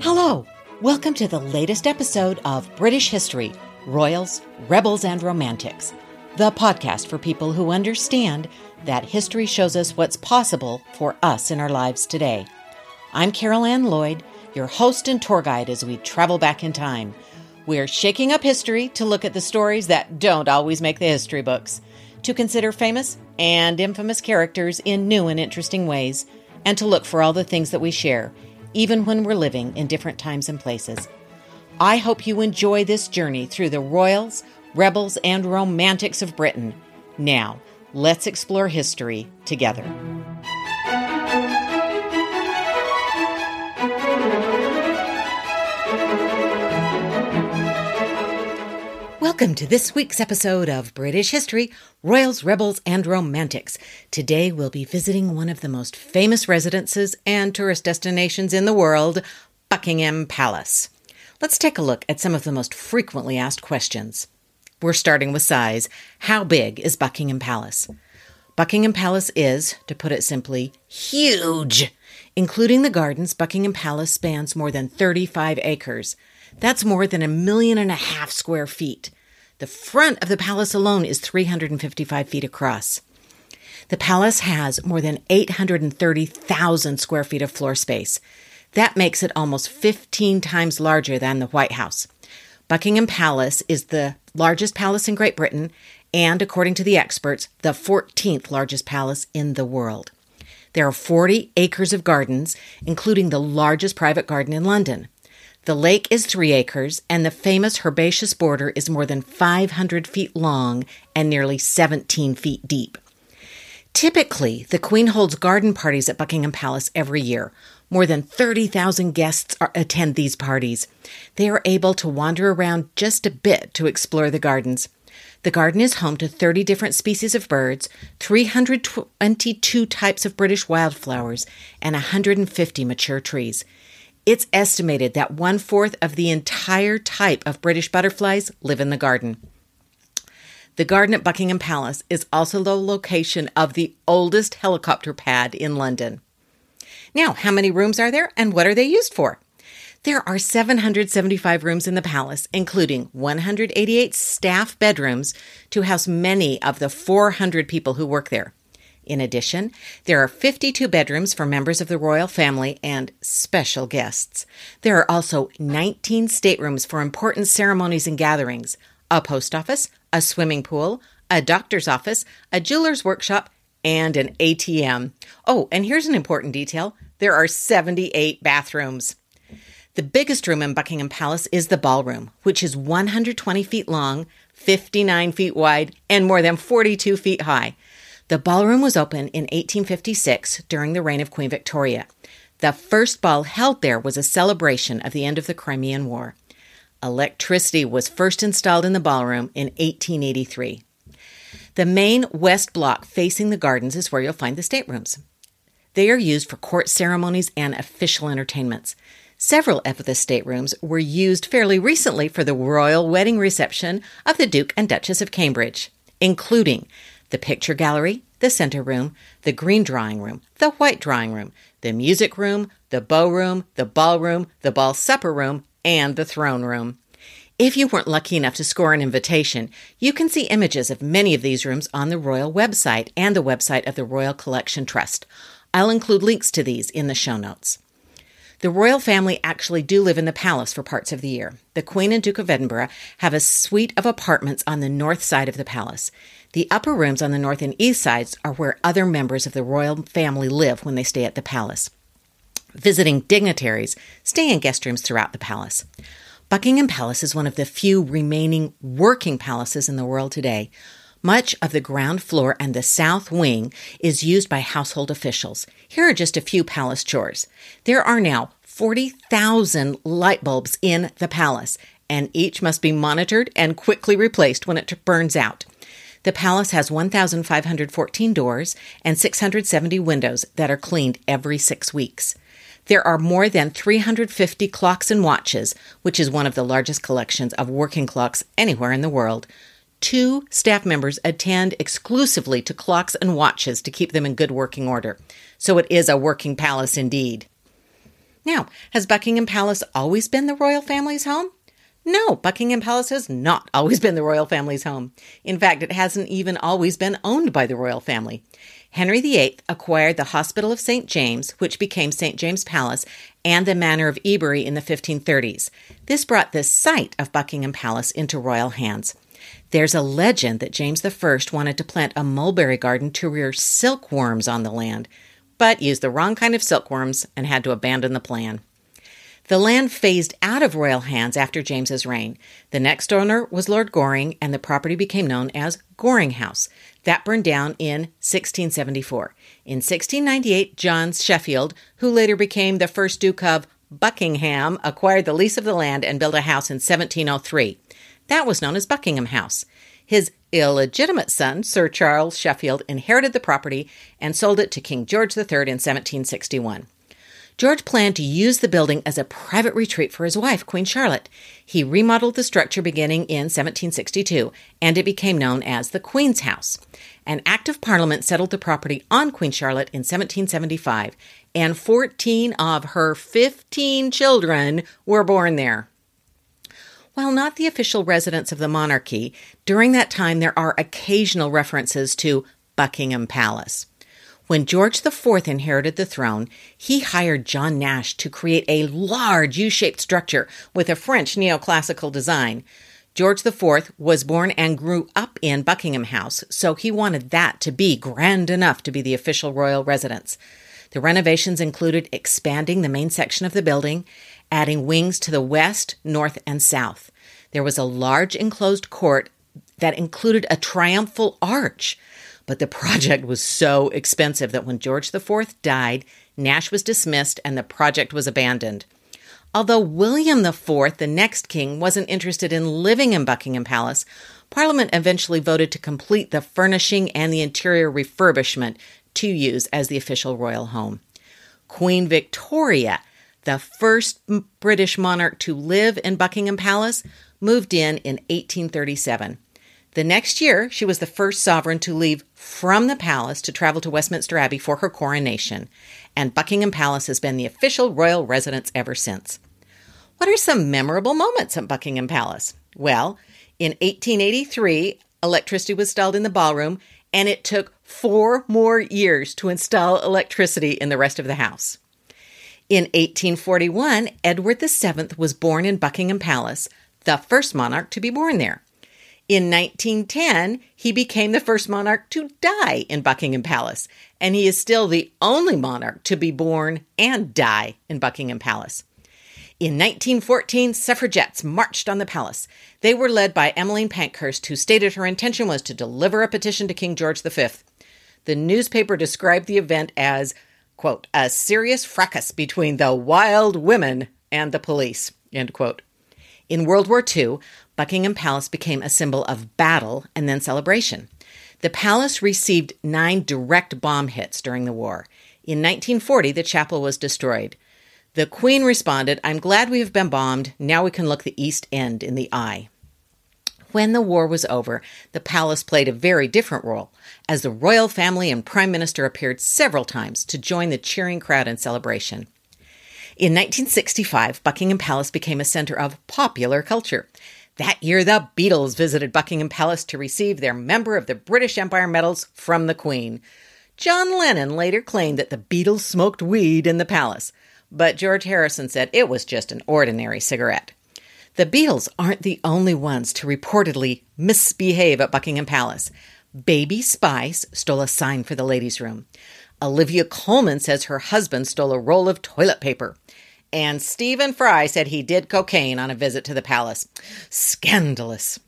Hello, welcome to the latest episode of British History Royals, Rebels, and Romantics, the podcast for people who understand that history shows us what's possible for us in our lives today. I'm Carol Ann Lloyd, your host and tour guide as we travel back in time. We're shaking up history to look at the stories that don't always make the history books, to consider famous and infamous characters in new and interesting ways, and to look for all the things that we share, even when we're living in different times and places. I hope you enjoy this journey through the royals, rebels, and romantics of Britain. Now, let's explore history together. Welcome to this week's episode of British History Royals, Rebels, and Romantics. Today we'll be visiting one of the most famous residences and tourist destinations in the world, Buckingham Palace. Let's take a look at some of the most frequently asked questions. We're starting with size. How big is Buckingham Palace? Buckingham Palace is, to put it simply, huge. Including the gardens, Buckingham Palace spans more than 35 acres. That's more than a million and a half square feet. The front of the palace alone is 355 feet across. The palace has more than 830,000 square feet of floor space. That makes it almost 15 times larger than the White House. Buckingham Palace is the largest palace in Great Britain and, according to the experts, the 14th largest palace in the world. There are 40 acres of gardens, including the largest private garden in London. The lake is three acres, and the famous herbaceous border is more than 500 feet long and nearly 17 feet deep. Typically, the Queen holds garden parties at Buckingham Palace every year. More than 30,000 guests are, attend these parties. They are able to wander around just a bit to explore the gardens. The garden is home to 30 different species of birds, 322 types of British wildflowers, and 150 mature trees. It's estimated that one fourth of the entire type of British butterflies live in the garden. The garden at Buckingham Palace is also the location of the oldest helicopter pad in London. Now, how many rooms are there and what are they used for? There are 775 rooms in the palace, including 188 staff bedrooms to house many of the 400 people who work there. In addition, there are 52 bedrooms for members of the royal family and special guests. There are also 19 staterooms for important ceremonies and gatherings, a post office, a swimming pool, a doctor's office, a jeweler's workshop, and an ATM. Oh, and here's an important detail there are 78 bathrooms. The biggest room in Buckingham Palace is the ballroom, which is 120 feet long, 59 feet wide, and more than 42 feet high. The ballroom was opened in 1856 during the reign of Queen Victoria. The first ball held there was a celebration of the end of the Crimean War. Electricity was first installed in the ballroom in 1883. The main west block facing the gardens is where you'll find the staterooms. They are used for court ceremonies and official entertainments. Several of the staterooms were used fairly recently for the royal wedding reception of the Duke and Duchess of Cambridge, including the picture gallery, the center room, the green drawing room, the white drawing room, the music room, the bow room, the ballroom, the ball supper room, and the throne room. If you weren't lucky enough to score an invitation, you can see images of many of these rooms on the Royal website and the website of the Royal Collection Trust. I'll include links to these in the show notes. The royal family actually do live in the palace for parts of the year. The Queen and Duke of Edinburgh have a suite of apartments on the north side of the palace. The upper rooms on the north and east sides are where other members of the royal family live when they stay at the palace. Visiting dignitaries stay in guest rooms throughout the palace. Buckingham Palace is one of the few remaining working palaces in the world today. Much of the ground floor and the south wing is used by household officials. Here are just a few palace chores. There are now 40,000 light bulbs in the palace, and each must be monitored and quickly replaced when it burns out. The palace has 1,514 doors and 670 windows that are cleaned every six weeks. There are more than 350 clocks and watches, which is one of the largest collections of working clocks anywhere in the world. Two staff members attend exclusively to clocks and watches to keep them in good working order. So it is a working palace indeed. Now, has Buckingham Palace always been the royal family's home? No, Buckingham Palace has not always been the royal family's home. In fact, it hasn't even always been owned by the royal family. Henry VIII acquired the Hospital of St. James, which became St. James Palace, and the Manor of Ebury in the 1530s. This brought the site of Buckingham Palace into royal hands. There's a legend that James I wanted to plant a mulberry garden to rear silkworms on the land, but used the wrong kind of silkworms and had to abandon the plan. The land phased out of royal hands after James's reign. The next owner was Lord Goring, and the property became known as Goring House. That burned down in 1674. In 1698, John Sheffield, who later became the first Duke of Buckingham, acquired the lease of the land and built a house in 1703. That was known as Buckingham House. His illegitimate son, Sir Charles Sheffield, inherited the property and sold it to King George III in 1761. George planned to use the building as a private retreat for his wife, Queen Charlotte. He remodeled the structure beginning in 1762, and it became known as the Queen's House. An act of parliament settled the property on Queen Charlotte in 1775, and 14 of her 15 children were born there. While not the official residence of the monarchy, during that time there are occasional references to Buckingham Palace. When George IV inherited the throne, he hired John Nash to create a large U shaped structure with a French neoclassical design. George IV was born and grew up in Buckingham House, so he wanted that to be grand enough to be the official royal residence. The renovations included expanding the main section of the building, adding wings to the west, north, and south. There was a large enclosed court that included a triumphal arch. But the project was so expensive that when George IV died, Nash was dismissed and the project was abandoned. Although William IV, the next king, wasn't interested in living in Buckingham Palace, Parliament eventually voted to complete the furnishing and the interior refurbishment to use as the official royal home. Queen Victoria, the first British monarch to live in Buckingham Palace, moved in in 1837. The next year, she was the first sovereign to leave from the palace to travel to Westminster Abbey for her coronation, and Buckingham Palace has been the official royal residence ever since. What are some memorable moments at Buckingham Palace? Well, in 1883, electricity was installed in the ballroom, and it took four more years to install electricity in the rest of the house. In 1841, Edward VII was born in Buckingham Palace, the first monarch to be born there. In 1910, he became the first monarch to die in Buckingham Palace, and he is still the only monarch to be born and die in Buckingham Palace. In 1914, suffragettes marched on the palace. They were led by Emmeline Pankhurst, who stated her intention was to deliver a petition to King George V. The newspaper described the event as, quote, a serious fracas between the wild women and the police, end quote. In World War II, Buckingham Palace became a symbol of battle and then celebration. The palace received nine direct bomb hits during the war. In 1940, the chapel was destroyed. The Queen responded, I'm glad we have been bombed. Now we can look the East End in the eye. When the war was over, the palace played a very different role, as the royal family and prime minister appeared several times to join the cheering crowd in celebration. In 1965, Buckingham Palace became a center of popular culture. That year, the Beatles visited Buckingham Palace to receive their Member of the British Empire medals from the Queen. John Lennon later claimed that the Beatles smoked weed in the palace, but George Harrison said it was just an ordinary cigarette. The Beatles aren't the only ones to reportedly misbehave at Buckingham Palace. Baby Spice stole a sign for the ladies' room. Olivia Colman says her husband stole a roll of toilet paper. And Stephen Fry said he did cocaine on a visit to the palace. Scandalous.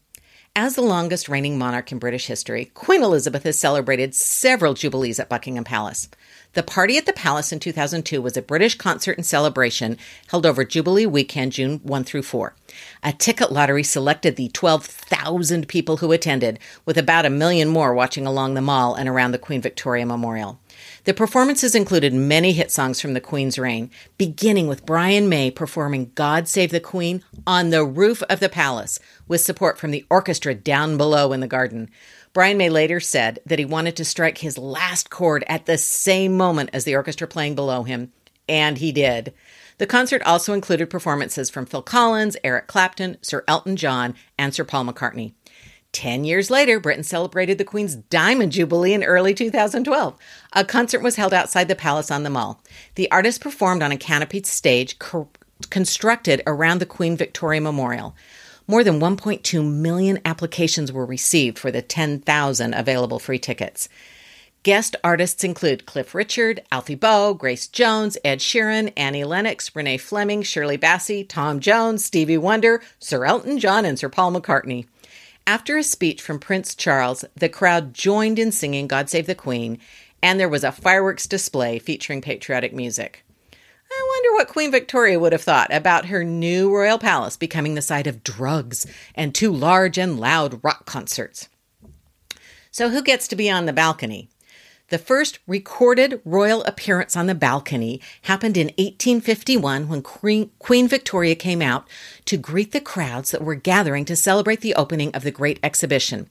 As the longest reigning monarch in British history, Queen Elizabeth has celebrated several jubilees at Buckingham Palace. The party at the palace in 2002 was a British concert and celebration held over Jubilee weekend, June 1 through 4. A ticket lottery selected the 12,000 people who attended, with about a million more watching along the mall and around the Queen Victoria Memorial. The performances included many hit songs from the Queen's reign, beginning with Brian May performing God Save the Queen on the roof of the palace with support from the orchestra down below in the garden. Brian May later said that he wanted to strike his last chord at the same moment as the orchestra playing below him, and he did. The concert also included performances from Phil Collins, Eric Clapton, Sir Elton John, and Sir Paul McCartney. Ten years later, Britain celebrated the Queen's Diamond Jubilee in early 2012. A concert was held outside the palace on the Mall. The artist performed on a canopied stage co- constructed around the Queen Victoria Memorial. More than 1.2 million applications were received for the 10,000 available free tickets. Guest artists include Cliff Richard, Alfie Boe, Grace Jones, Ed Sheeran, Annie Lennox, Renee Fleming, Shirley Bassey, Tom Jones, Stevie Wonder, Sir Elton John, and Sir Paul McCartney. After a speech from Prince Charles, the crowd joined in singing God Save the Queen, and there was a fireworks display featuring patriotic music. I wonder what Queen Victoria would have thought about her new royal palace becoming the site of drugs and two large and loud rock concerts. So, who gets to be on the balcony? The first recorded royal appearance on the balcony happened in 1851 when Queen Victoria came out to greet the crowds that were gathering to celebrate the opening of the Great Exhibition.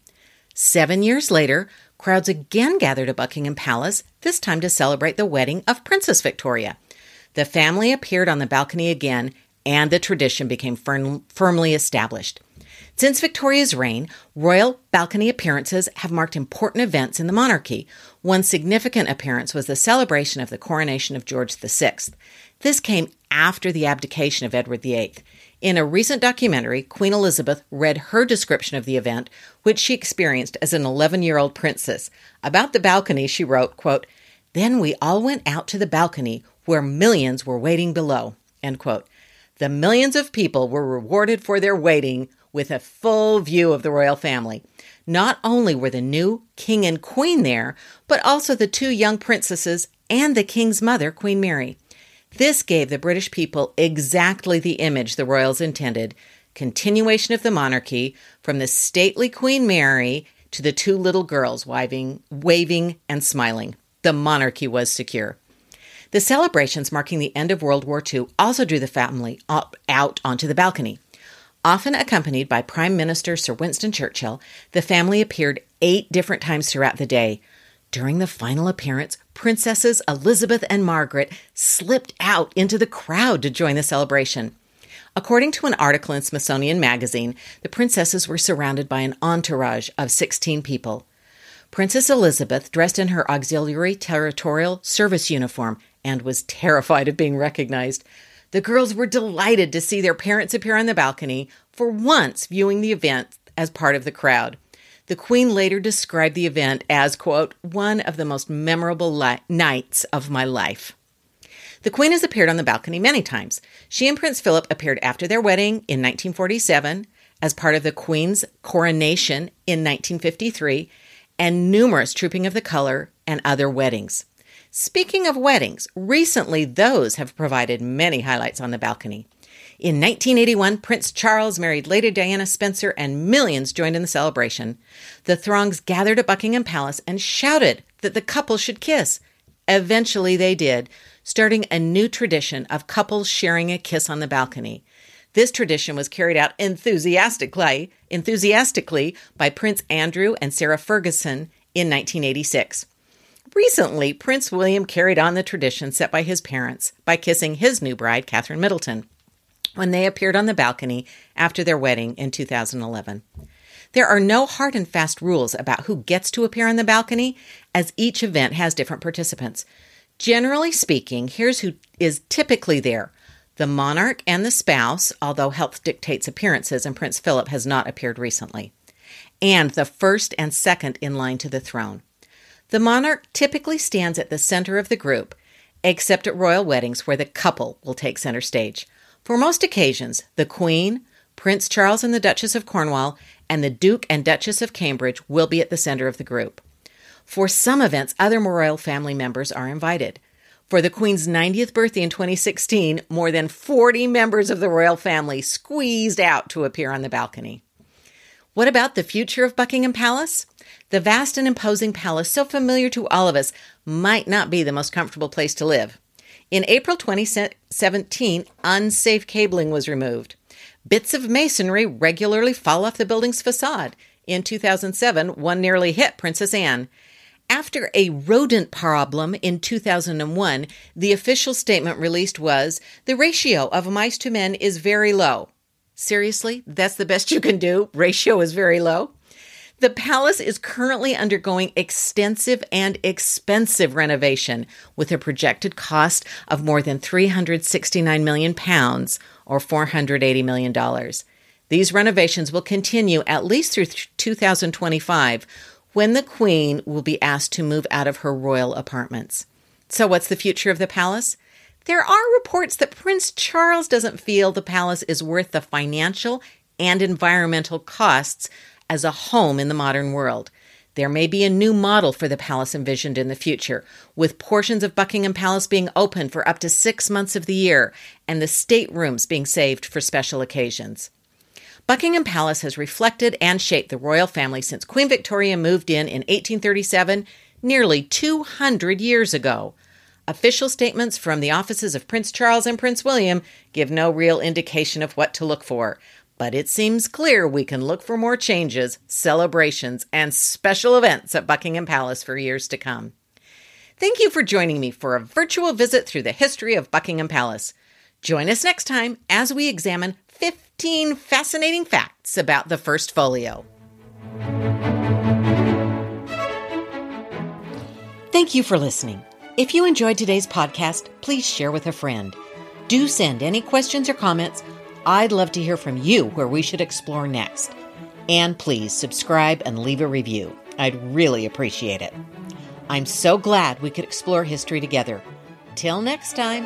Seven years later, crowds again gathered at Buckingham Palace, this time to celebrate the wedding of Princess Victoria. The family appeared on the balcony again, and the tradition became firm, firmly established. Since Victoria's reign, royal balcony appearances have marked important events in the monarchy. One significant appearance was the celebration of the coronation of George VI. This came after the abdication of Edward VIII. In a recent documentary, Queen Elizabeth read her description of the event, which she experienced as an 11 year old princess. About the balcony, she wrote, quote, Then we all went out to the balcony where millions were waiting below. End quote. The millions of people were rewarded for their waiting with a full view of the royal family. Not only were the new king and queen there, but also the two young princesses and the king's mother, Queen Mary. This gave the British people exactly the image the royals intended continuation of the monarchy from the stately Queen Mary to the two little girls waving, waving and smiling. The monarchy was secure. The celebrations marking the end of World War II also drew the family out onto the balcony. Often accompanied by Prime Minister Sir Winston Churchill, the family appeared eight different times throughout the day. During the final appearance, Princesses Elizabeth and Margaret slipped out into the crowd to join the celebration. According to an article in Smithsonian Magazine, the princesses were surrounded by an entourage of 16 people. Princess Elizabeth dressed in her auxiliary territorial service uniform and was terrified of being recognized. The girls were delighted to see their parents appear on the balcony, for once viewing the event as part of the crowd. The Queen later described the event as, quote, one of the most memorable li- nights of my life. The Queen has appeared on the balcony many times. She and Prince Philip appeared after their wedding in 1947, as part of the Queen's coronation in 1953, and numerous Trooping of the Color and other weddings. Speaking of weddings, recently those have provided many highlights on the balcony. In 1981, Prince Charles married Lady Diana Spencer, and millions joined in the celebration. The throngs gathered at Buckingham Palace and shouted that the couple should kiss. Eventually, they did, starting a new tradition of couples sharing a kiss on the balcony. This tradition was carried out enthusiastically, enthusiastically by Prince Andrew and Sarah Ferguson in 1986. Recently, Prince William carried on the tradition set by his parents by kissing his new bride, Catherine Middleton, when they appeared on the balcony after their wedding in 2011. There are no hard and fast rules about who gets to appear on the balcony, as each event has different participants. Generally speaking, here's who is typically there the monarch and the spouse, although health dictates appearances, and Prince Philip has not appeared recently, and the first and second in line to the throne. The monarch typically stands at the center of the group, except at royal weddings where the couple will take center stage. For most occasions, the Queen, Prince Charles and the Duchess of Cornwall, and the Duke and Duchess of Cambridge will be at the center of the group. For some events, other royal family members are invited. For the Queen's 90th birthday in 2016, more than 40 members of the royal family squeezed out to appear on the balcony. What about the future of Buckingham Palace? The vast and imposing palace, so familiar to all of us, might not be the most comfortable place to live. In April 2017, unsafe cabling was removed. Bits of masonry regularly fall off the building's facade. In 2007, one nearly hit Princess Anne. After a rodent problem in 2001, the official statement released was the ratio of mice to men is very low. Seriously, that's the best you can do? Ratio is very low. The palace is currently undergoing extensive and expensive renovation with a projected cost of more than 369 million pounds or 480 million dollars. These renovations will continue at least through 2025 when the Queen will be asked to move out of her royal apartments. So, what's the future of the palace? There are reports that Prince Charles doesn't feel the palace is worth the financial and environmental costs as a home in the modern world. There may be a new model for the palace envisioned in the future, with portions of Buckingham Palace being open for up to six months of the year and the staterooms being saved for special occasions. Buckingham Palace has reflected and shaped the royal family since Queen Victoria moved in in 1837, nearly 200 years ago. Official statements from the offices of Prince Charles and Prince William give no real indication of what to look for, but it seems clear we can look for more changes, celebrations, and special events at Buckingham Palace for years to come. Thank you for joining me for a virtual visit through the history of Buckingham Palace. Join us next time as we examine 15 fascinating facts about the First Folio. Thank you for listening. If you enjoyed today's podcast, please share with a friend. Do send any questions or comments. I'd love to hear from you where we should explore next. And please subscribe and leave a review. I'd really appreciate it. I'm so glad we could explore history together. Till next time.